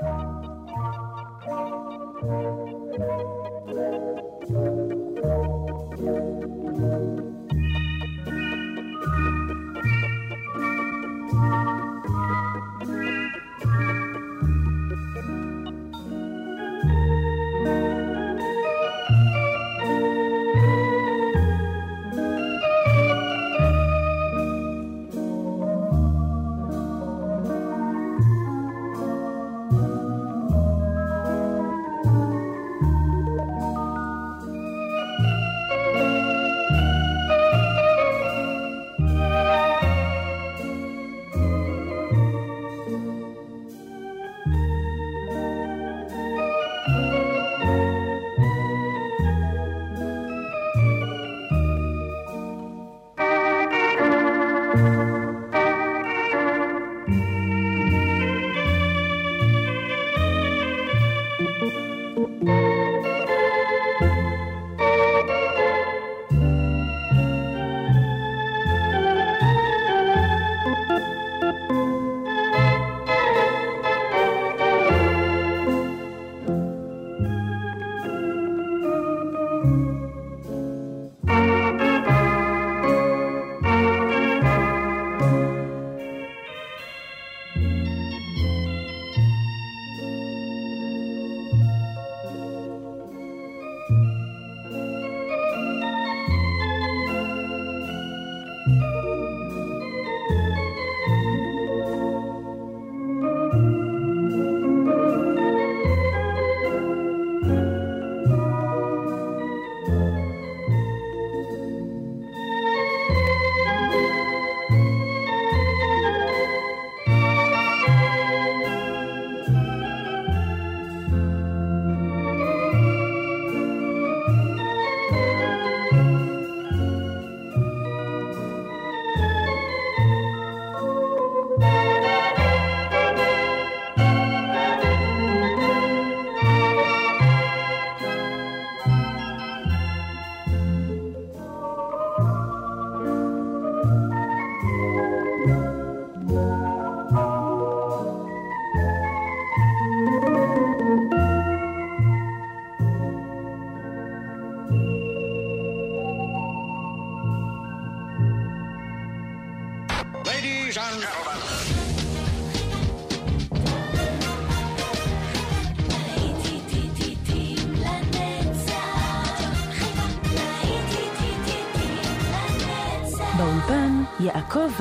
Thank you.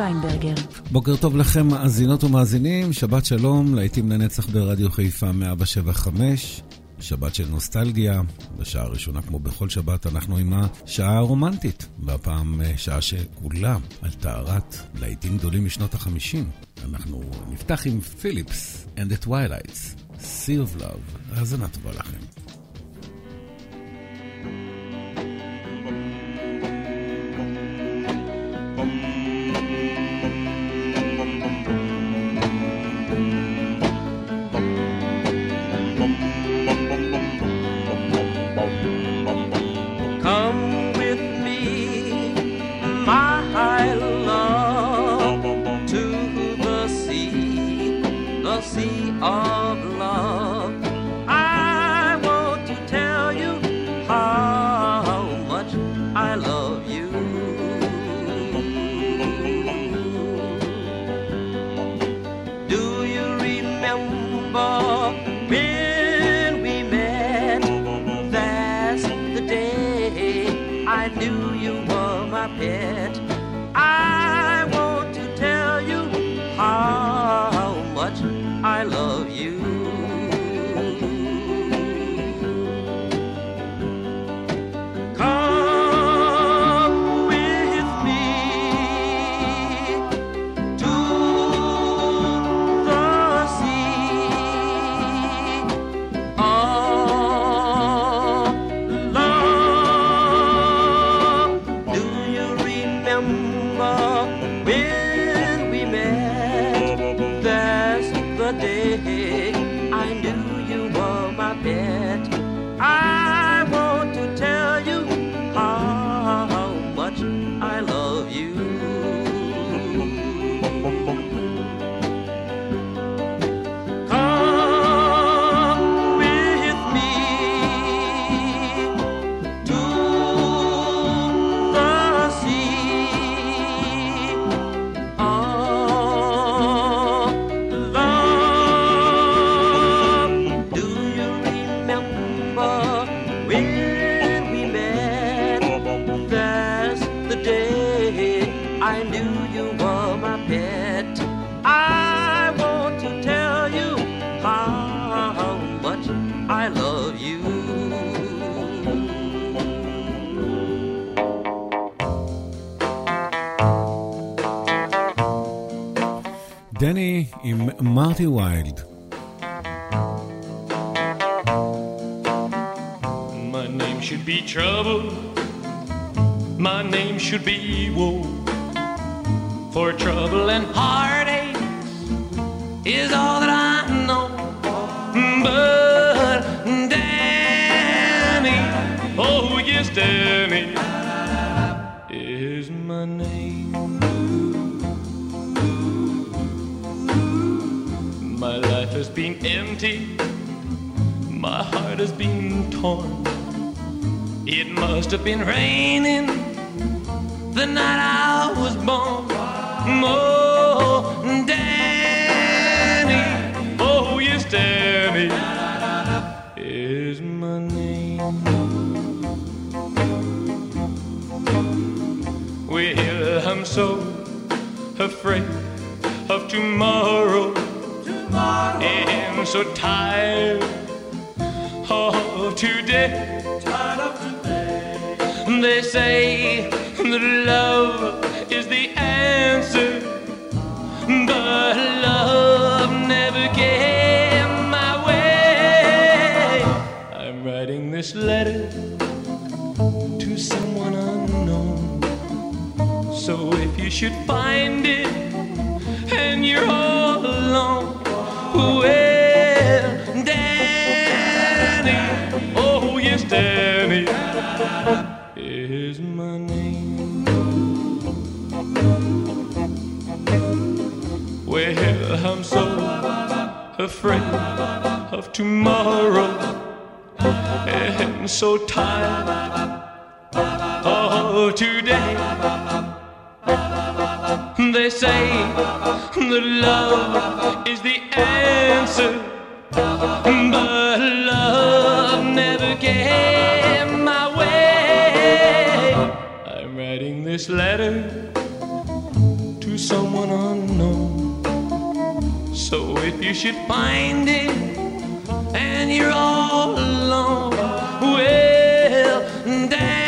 ויינברגר. בוקר טוב לכם, מאזינות ומאזינים, שבת שלום, להיטים לנצח ברדיו חיפה 175, שבת של נוסטלגיה, בשעה הראשונה כמו בכל שבת אנחנו עם השעה הרומנטית, והפעם אה, שעה שכולה על טהרת להיטים גדולים משנות החמישים. אנחנו נפתח עם פיליפס and the Twilights, Sea of Love, האזנה טובה לכם. עם מרטי ויילד. My name should be trouble. My name should be Well, I'm so afraid of tomorrow, tomorrow. and so tired of today. tired of today. They say that love is the answer, but love never came my way. I'm writing this letter should find it and you're all alone, well, Danny, oh yes, Danny is my name. Well, I'm so afraid of tomorrow and so tired of today. They say that love is the answer, but love never came my way. I'm writing this letter to someone unknown. So if you should find it and you're all alone, well, Danny,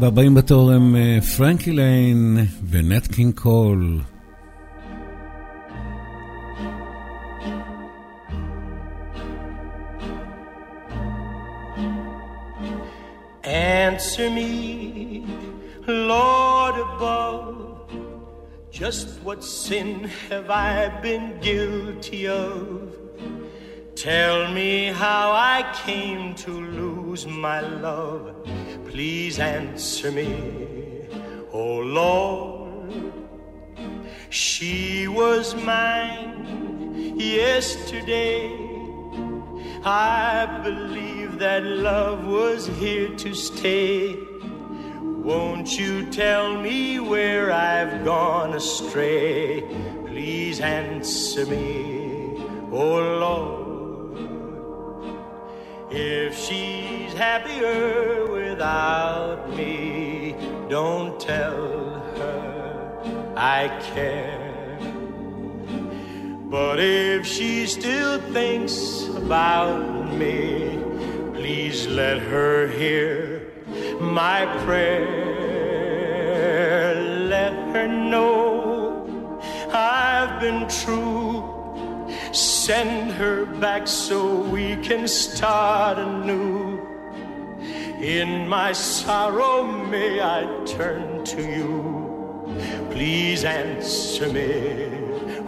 והבאים בתור הם אה, פרנקי ליין ונט קינג קול. Answer me, Lord above, just what sin have I been guilty of? Tell me how I came to lose my love. Please answer me, oh Lord. She was mine yesterday. I believe that love was here to stay. Won't you tell me where I've gone astray? Please answer me, oh Lord. If she's happier without me, don't tell her I care. But if she still thinks about me, please let her hear my prayer. Let her know I've been true. Send her back so we can start anew. In my sorrow, may I turn to you. Please answer me,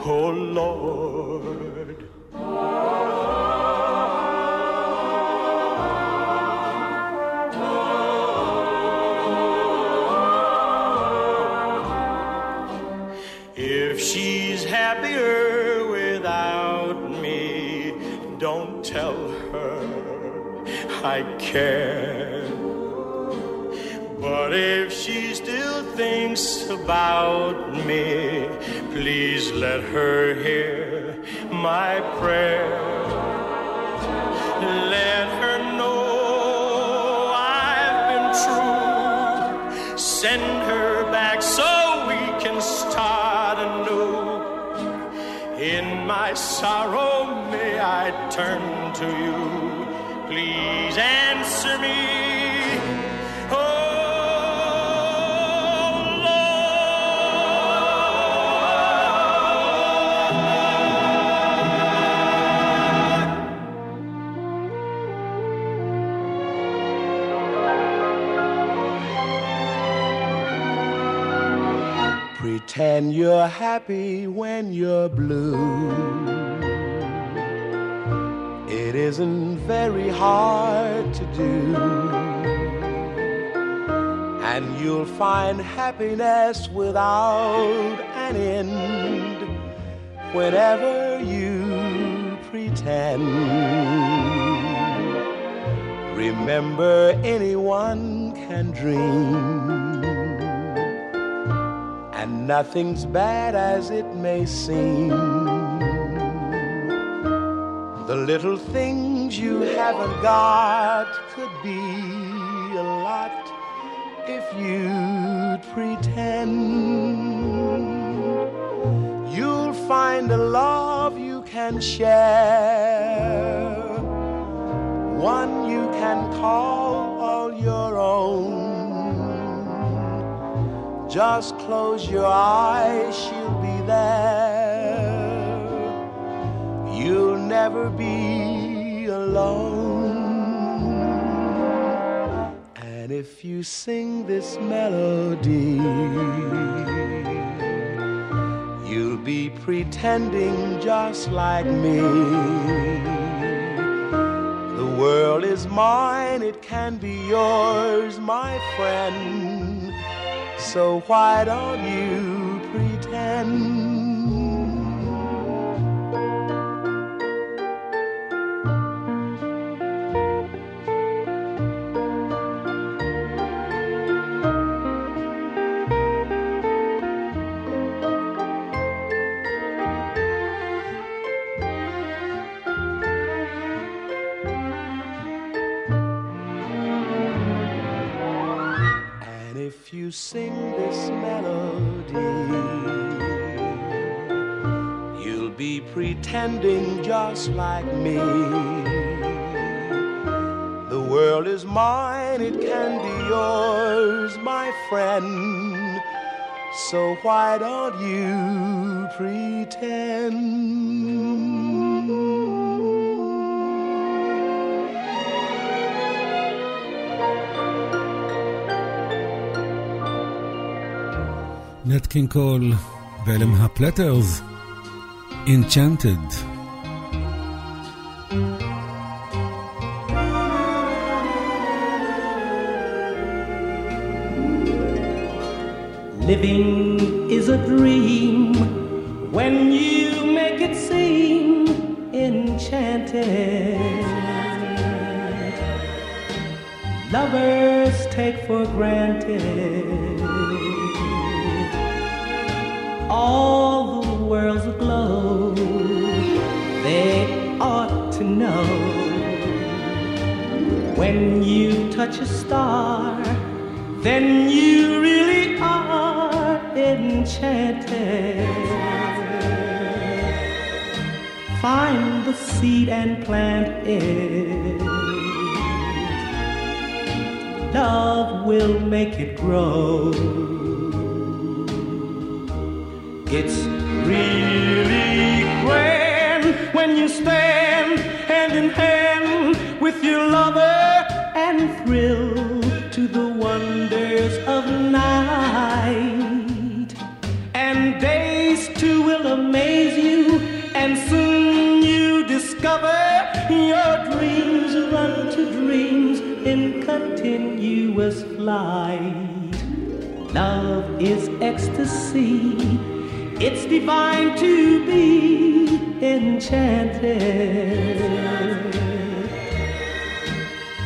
oh Lord. I care. But if she still thinks about me, please let her hear my prayer. Let her know I've been true. send her back so we can start anew. In my sorrow, may I turn to you? Pretend you're happy when you're blue. It isn't very hard to do. And you'll find happiness without an end whenever you pretend. Remember, anyone can dream nothing's bad as it may seem. The little things you haven't got could be a lot if you'd pretend. You'll find a love you can share, one you can call all your own just close your eyes, she'll be there. You'll never be alone. And if you sing this melody, you'll be pretending just like me. The world is mine, it can be yours, my friend so why don't you pretend? And if you sing melody, you'll be pretending just like me. The world is mine, it can be yours, my friend. So why don't you pretend? נט קינג קול ואלה מהפלטרס, Enchanted. Living is a dream when you make it seem enchanted. Lovers take for granted all the world's aglow. They ought to know when you touch a star, then you really are enchanted. Find the seed and plant it. Love will make it grow. You stand hand in hand with your lover and thrill to the wonders of night. And days too will amaze you, and soon you discover your dreams run to dreams in continuous flight. Love is ecstasy it's divine to be enchanted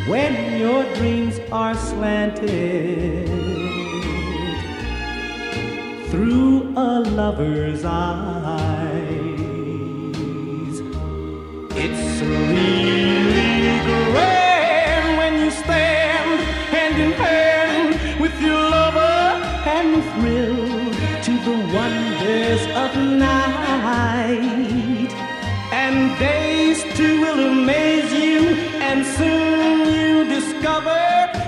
when your dreams are slanted through a lover's eyes. It's really will amaze you, and soon you discover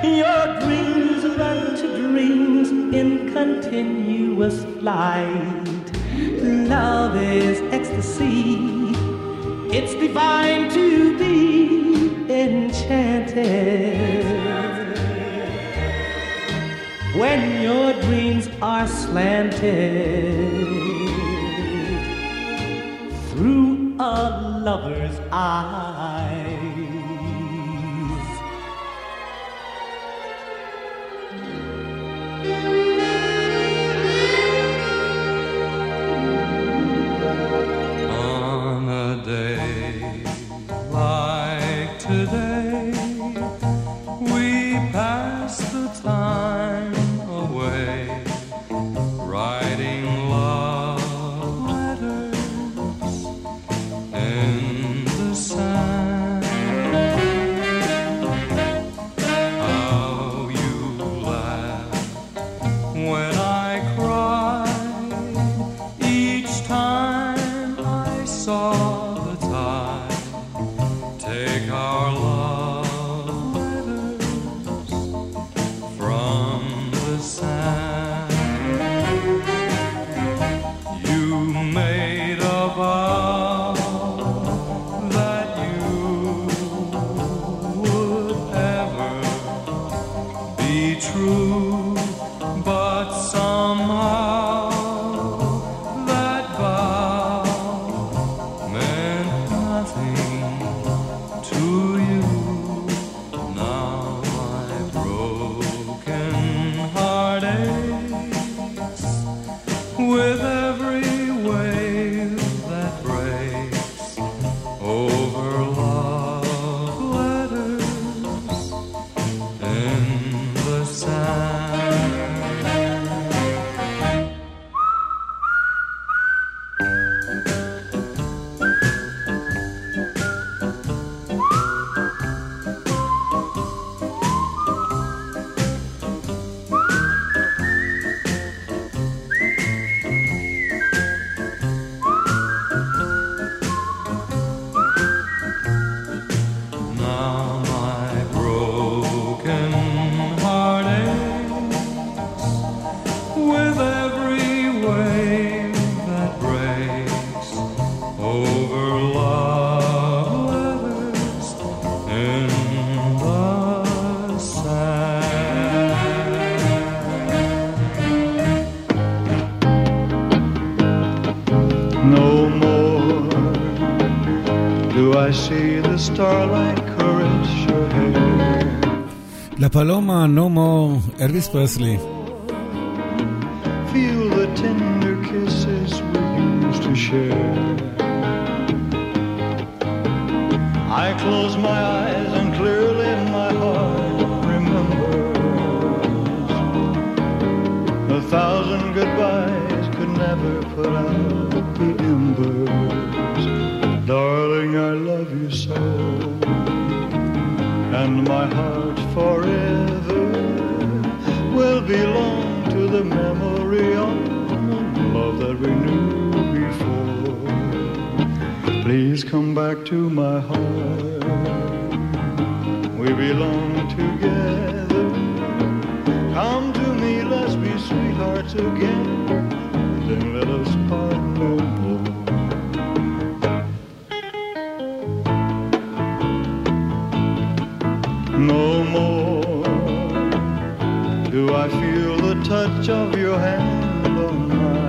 your dreams run to dreams in continuous flight. Love is ecstasy, it's divine to be enchanted. When your dreams are slanted through a lover's eyes. On a day like today. Paloma, No More, אלוויס פרסלי. Do I feel the touch of your hand on mine?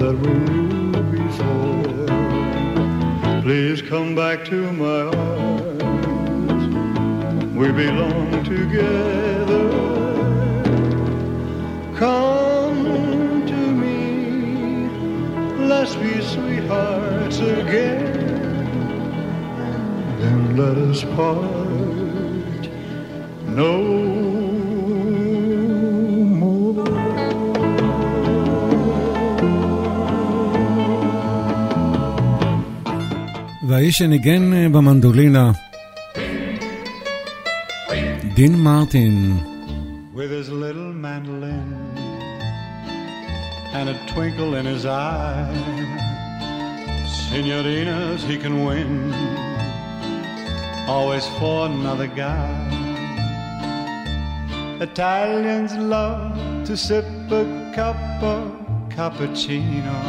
that room before. Please come back to my arms. We belong together. Come to me. Let's be sweethearts again. Then let us part. No והאיש שניגן אה, במנדולינה, דין מרטין. With his little mandolin and a twinkle in his eye, senorinas he can win, always for another guy. Italians love to sip a cup of cappuccino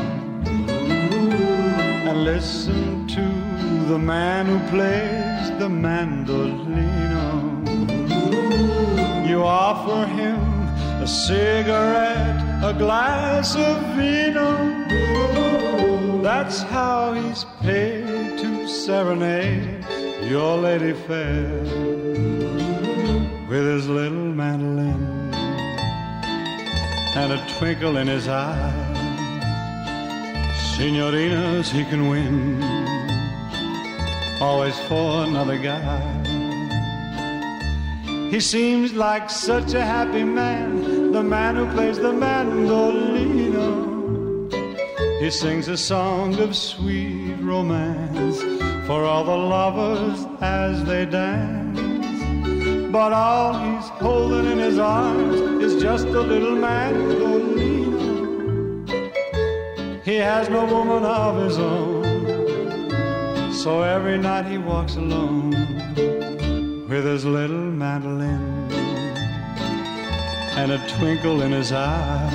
and listen to the man who plays the mandolino. You offer him a cigarette, a glass of vino. That's how he's paid to serenade your lady fair with his little mandolin and a twinkle in his eye. Signorinas he can win always for another guy. He seems like such a happy man, the man who plays the mandolino. He sings a song of sweet romance for all the lovers as they dance. But all he's holding in his arms is just a little mandolino. He has no woman of his own. So every night he walks alone with his little mandolin and a twinkle in his eye.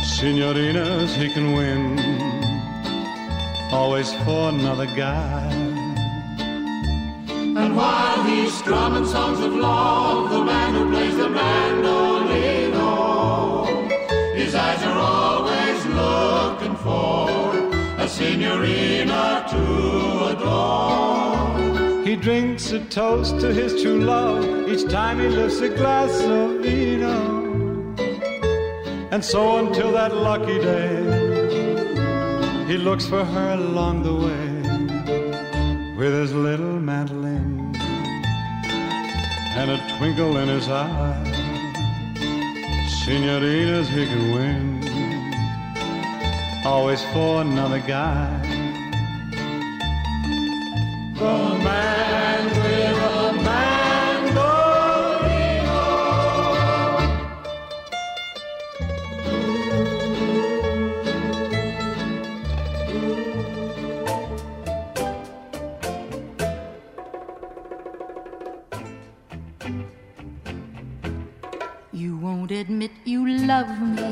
Signorinas he can win, always for another guy. And while he's strumming songs of love, the man who plays the mandolino, his eyes are always looking for a senorina to adore. He drinks a toast to his true love each time he lifts a glass of vino. And so until that lucky day, he looks for her along the way with his little mandolin and a twinkle in his eye. Signorinas he can win, always for another guy. The man with a mandolino. You won't admit you love me,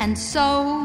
and so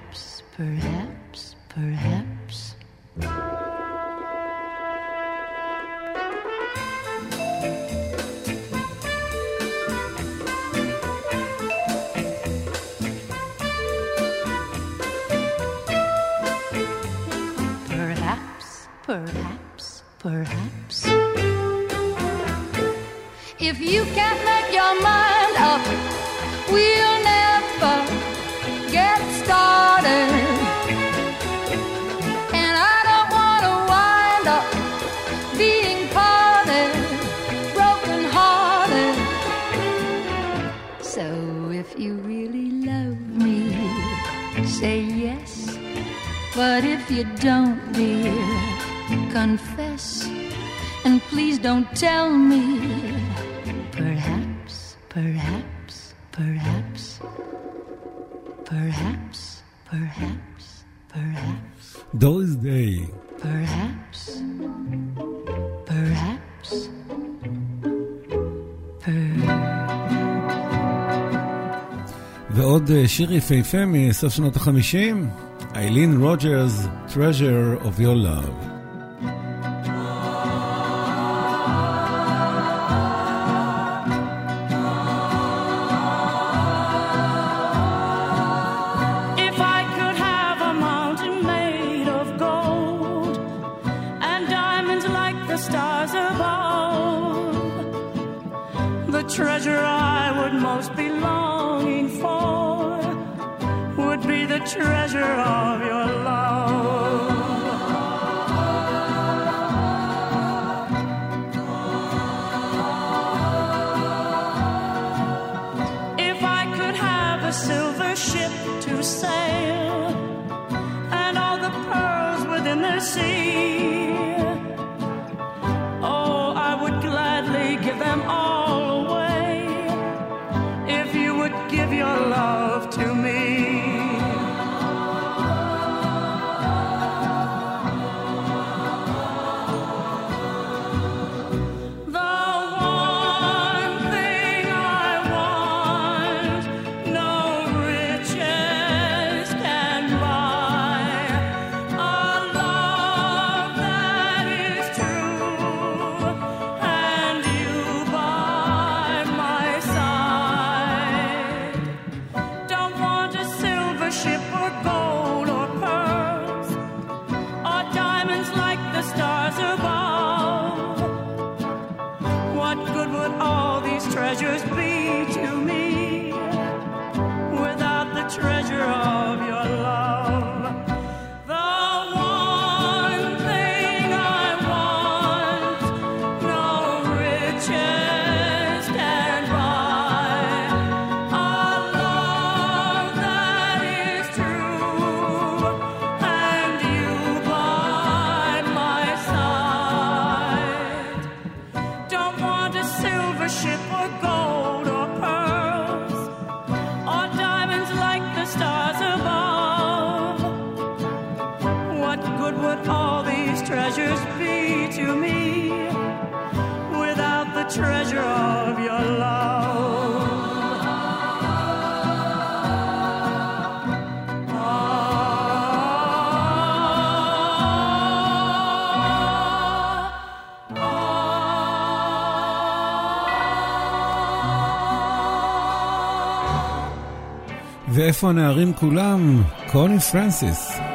perhaps, perhaps. Perhaps, perhaps, perhaps. If you can't make your mind up, we'll you don't, dear, confess. And please don't tell me. Perhaps, perhaps, perhaps. Perhaps, perhaps, perhaps. Those Day. Perhaps, perhaps, perhaps. ועוד שיר יפהפה מסוף שנות החמישים. Eileen Rodgers, Treasure of Your Love. treasure of your איפה הנערים כולם? קוני פרנסיס.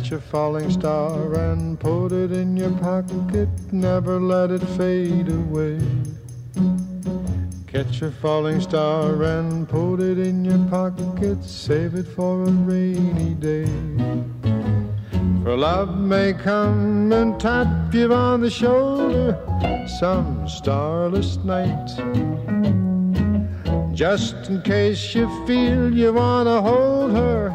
Catch a falling star and put it in your pocket, never let it fade away. Catch a falling star and put it in your pocket, save it for a rainy day. For love may come and tap you on the shoulder some starless night. Just in case you feel you want to hold her,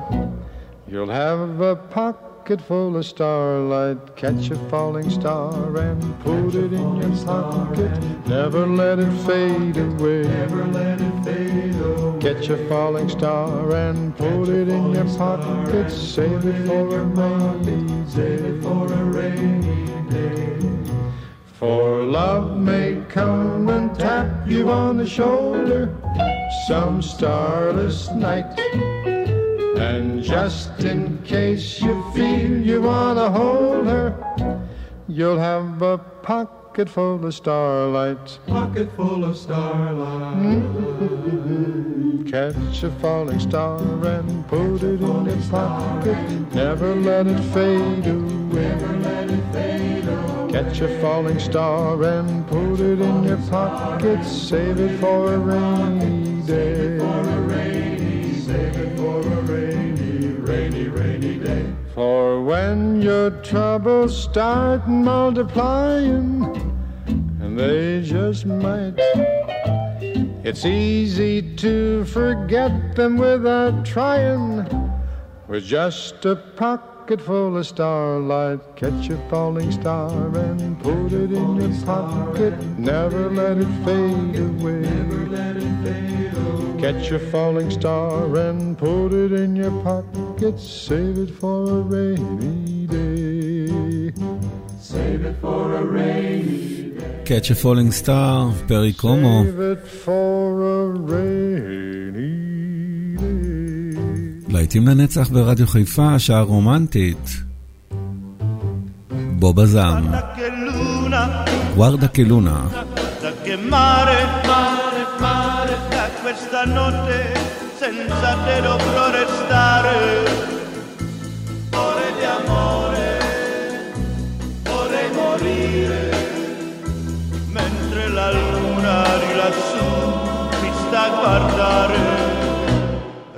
you'll have a pocket full of starlight. Catch a falling star and put it in your pocket. Never let it fade away. Never let it fade away. Catch a falling star and put it in your pocket. Save it for a rainy. Save it for a rainy day. For love may come and tap you on the shoulder some starless night. And just in case you feel you want to hold her, you'll have a pocket full of starlight. Pocket full of starlight. Hmm. Catch a falling star and put it in your pocket. Never let it fade away. Never let it fade away. Catch a falling star and put it in your pocket. Save it for a rainy day. Save it for a rainy, rainy, day. For when your troubles start multiplying, and they just might, it's easy to forget them without trying. With just a pocket full of starlight, catch a falling star and put it in your pocket. Never let it fade away. Catch a falling star and put it in your pocket. Save it for a rainy day. Save it for a rainy day. Catch a Falling Star, פרי קומו. Save it for a rainy להיטים לנצח ברדיו חיפה, שעה רומנטית. בובה זעם. che luna notte senza te dovrò restare. Ore di amore, vorrei morire mentre la luna di lassù mi sta a guardare.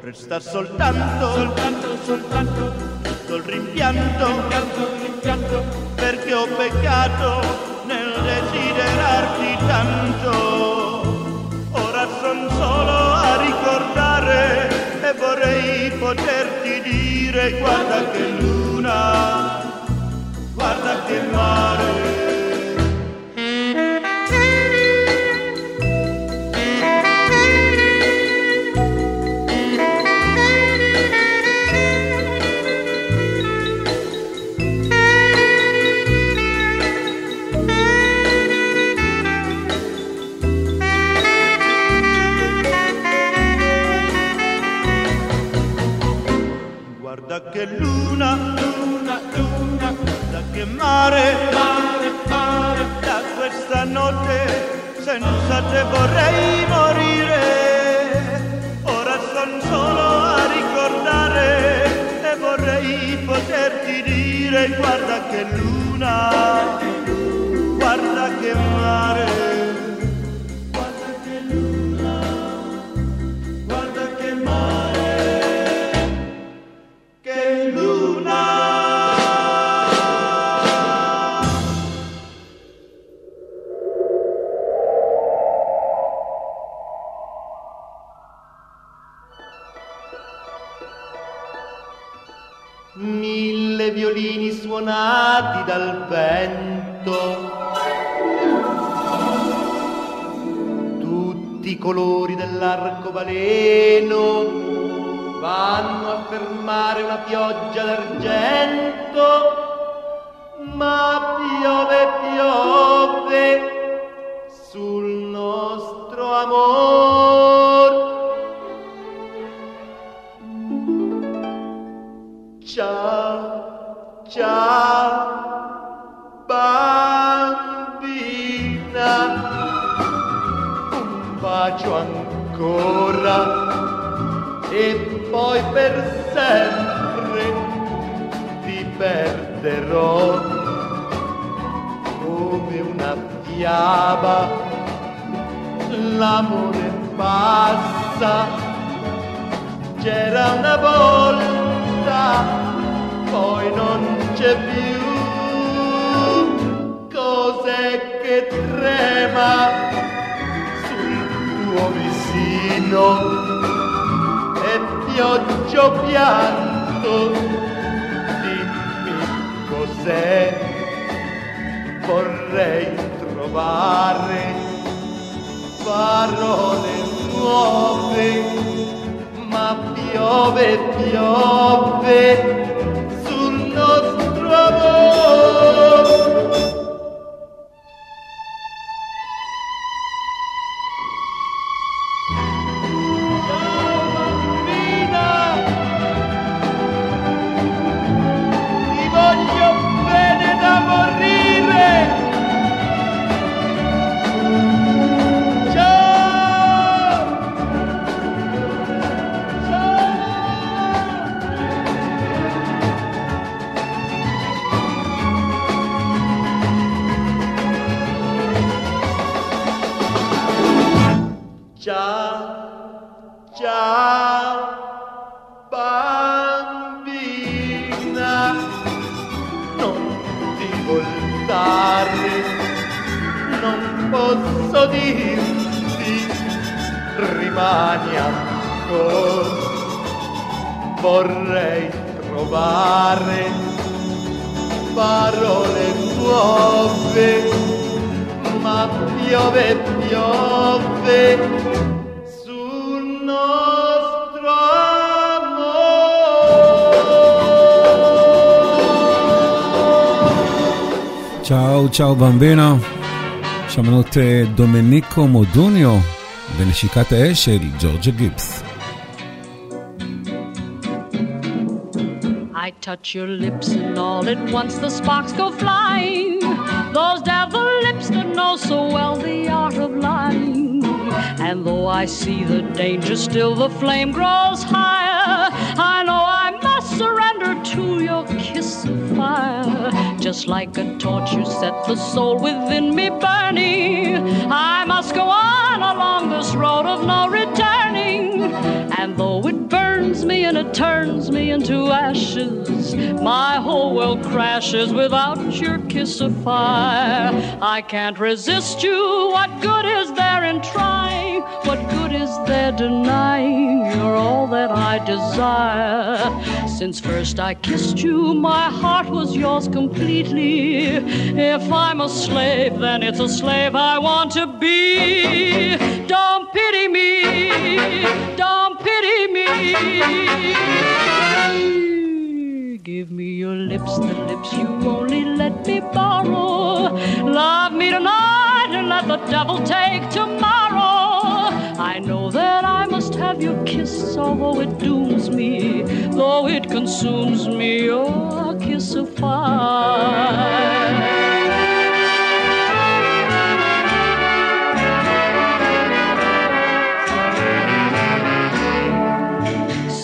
Resta soltanto, soltanto, soltanto il rimpianto, rimpianto, rimpianto perché ho peccato nel desiderarti tanto. Ora son solo a ricordare e vorrei poterti dire guarda che luna, guarda che mare. Per sempre ti perderò come una fiaba. L'amore passa, c'era una volta poi non c'è più. Cos'è che trema sul tuo vicino? E pioggia o pianto, dimmi cos'è. Vorrei trovare parole nuove, ma piove, piove posso dirti, rimani ancora, vorrei trovare parole nuove, ma piove, piove sul nostro amor. צ'או צ'או במבינה. שמענו את אה, דומניקו מודוניו בנשיקת האש של ג'ורג'ה גיבס. I touch your lips and all at once the sparks go flying. Those devil lips that know so well the art of lying. And though I see the danger, still the flame grows higher. I know I must surrender to your kiss of fire. Just like a torch, you set the soul within me burning. I must go on along this road of no returning. And though it burns me and it turns me into ashes, my whole world crashes without your kiss of fire. I can't resist you. What good is there in trying? What good is there denying? You're all that I desire. Since first I kissed you, my heart was yours completely. If I'm a slave, then it's a slave I want to be. Don't pity me. Don't pity me. Give me your lips, the lips you only let me borrow. Devil take tomorrow. I know that I must have your kiss, although it dooms me, though it consumes me, oh, your kiss of fire.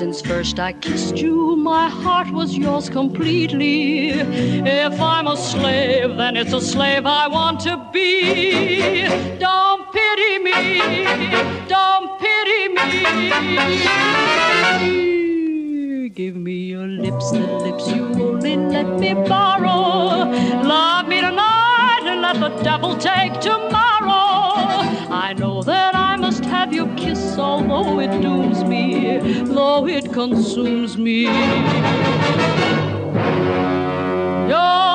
Since first I kissed you, my heart was yours completely. If I'm a slave, then it's a slave I want to be. Don't pity me, don't pity me. Give me your lips, the lips you only let me borrow. Love me tonight and let the devil take tomorrow. I know that I must have your kiss, although it dooms me, though it consumes me. Your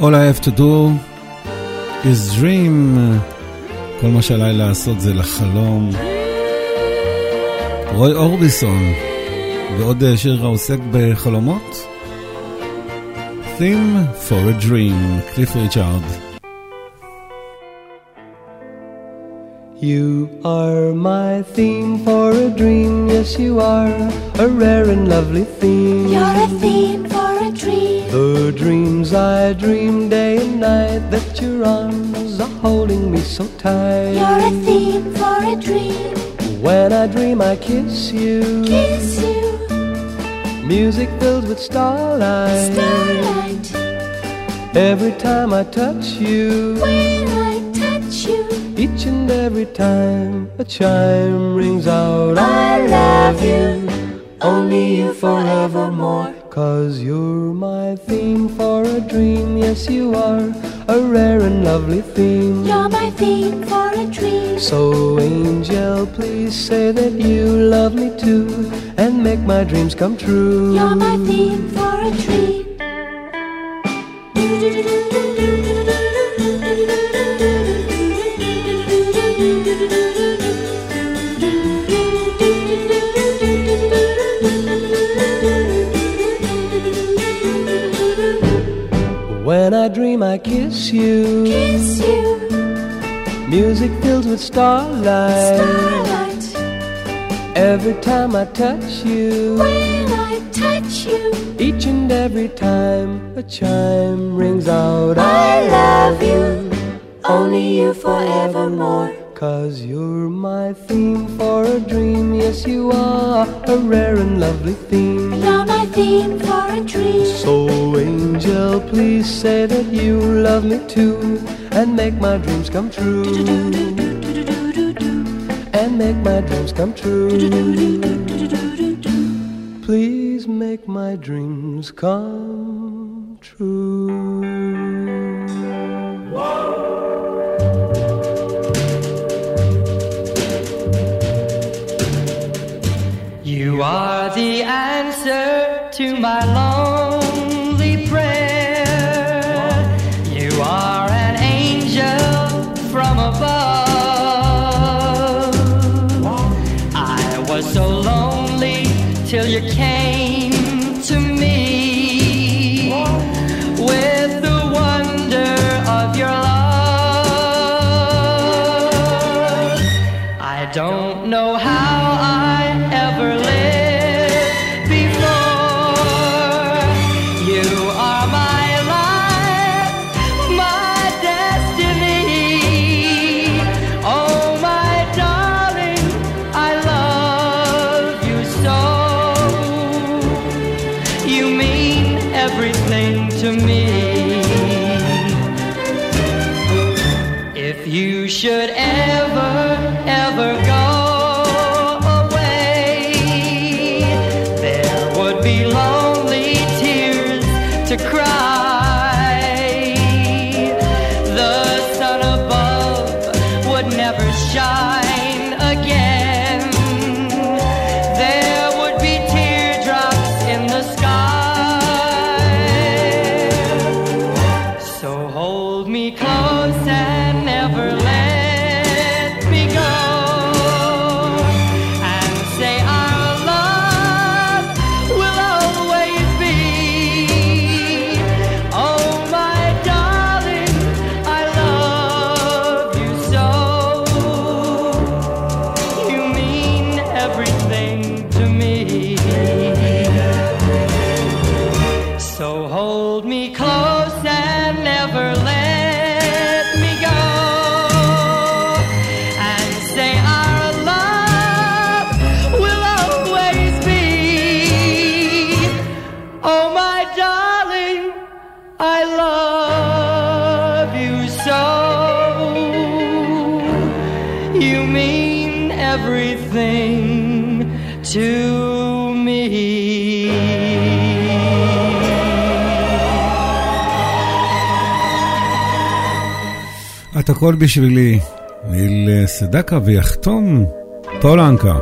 All I have to do is dream. כל מה שעליי לעשות זה לחלום. רוי אורביסון, ועוד אה, שיר העוסק בחלומות. Theme for a Dream, קליף ריצ'ארד. You are my theme for a dream, yes, you are a rare and lovely theme. You're a theme. The dreams I dream day and night that your arms are holding me so tight. You're a theme for a dream. When I dream, I kiss you. Kiss you. Music filled with starlight. Starlight. Every time I touch you. When I touch you. Each and every time a chime rings out. I love you. Only you forevermore. Cause you're my theme for a dream, yes you are a rare and lovely theme. You're my theme for a dream. So angel, please say that you love me too and make my dreams come true. You're my theme for a dream. I dream, I kiss you. Kiss you. Music filled with starlight. Starlight. Every time I touch you. When I touch you. Each and every time a chime rings out. I love you. Only you forevermore. Cause you're my theme for a dream, yes you are a rare and lovely theme. My theme for a dream. So angel, please say that you love me too and make my dreams come true. And make my dreams come true. Please make my dreams come true. You are the answer to my lonely If you should ever, ever go את הכל בשבילי. ניל סדקה ויחתום פולנקה.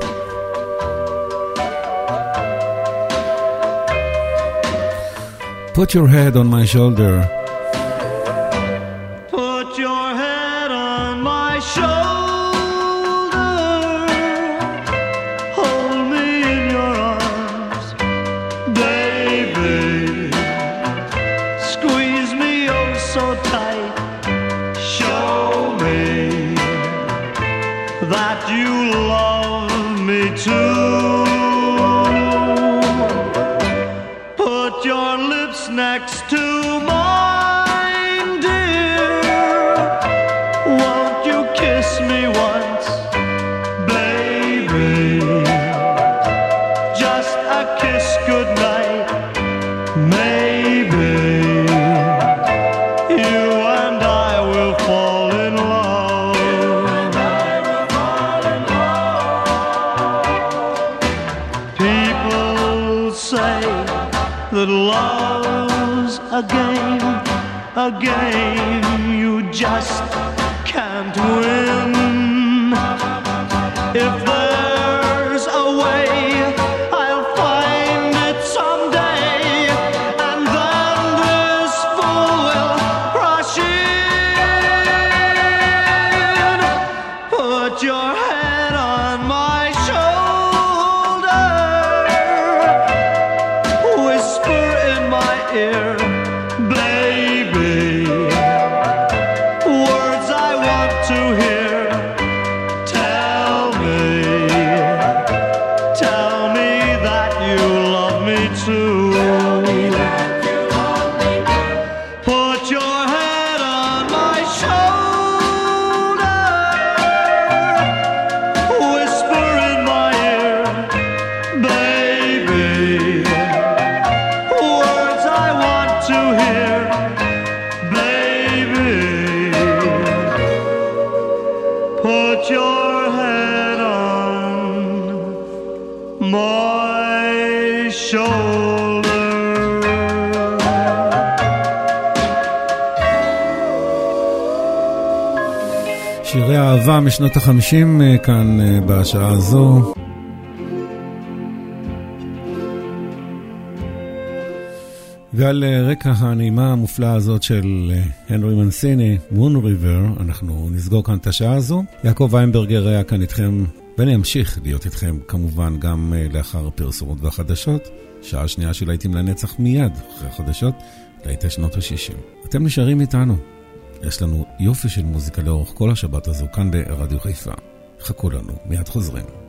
Put your head on my shoulder. A משנות החמישים אה, כאן אה, בשעה הזו. ועל אה, רקע הנעימה המופלאה הזאת של הנרי מנסיני, מון ריבר, אנחנו נסגור כאן את השעה הזו. יעקב ויינברגר היה כאן איתכם, ואני אמשיך להיות איתכם כמובן גם לאחר הפרסומות והחדשות. שעה שנייה של להיטים לנצח מיד אחרי החדשות, להיטי שנות ה-60. אתם נשארים איתנו. יש לנו יופי של מוזיקה לאורך כל השבת הזו כאן ברדיו חיפה. חכו לנו, מיד חוזרים.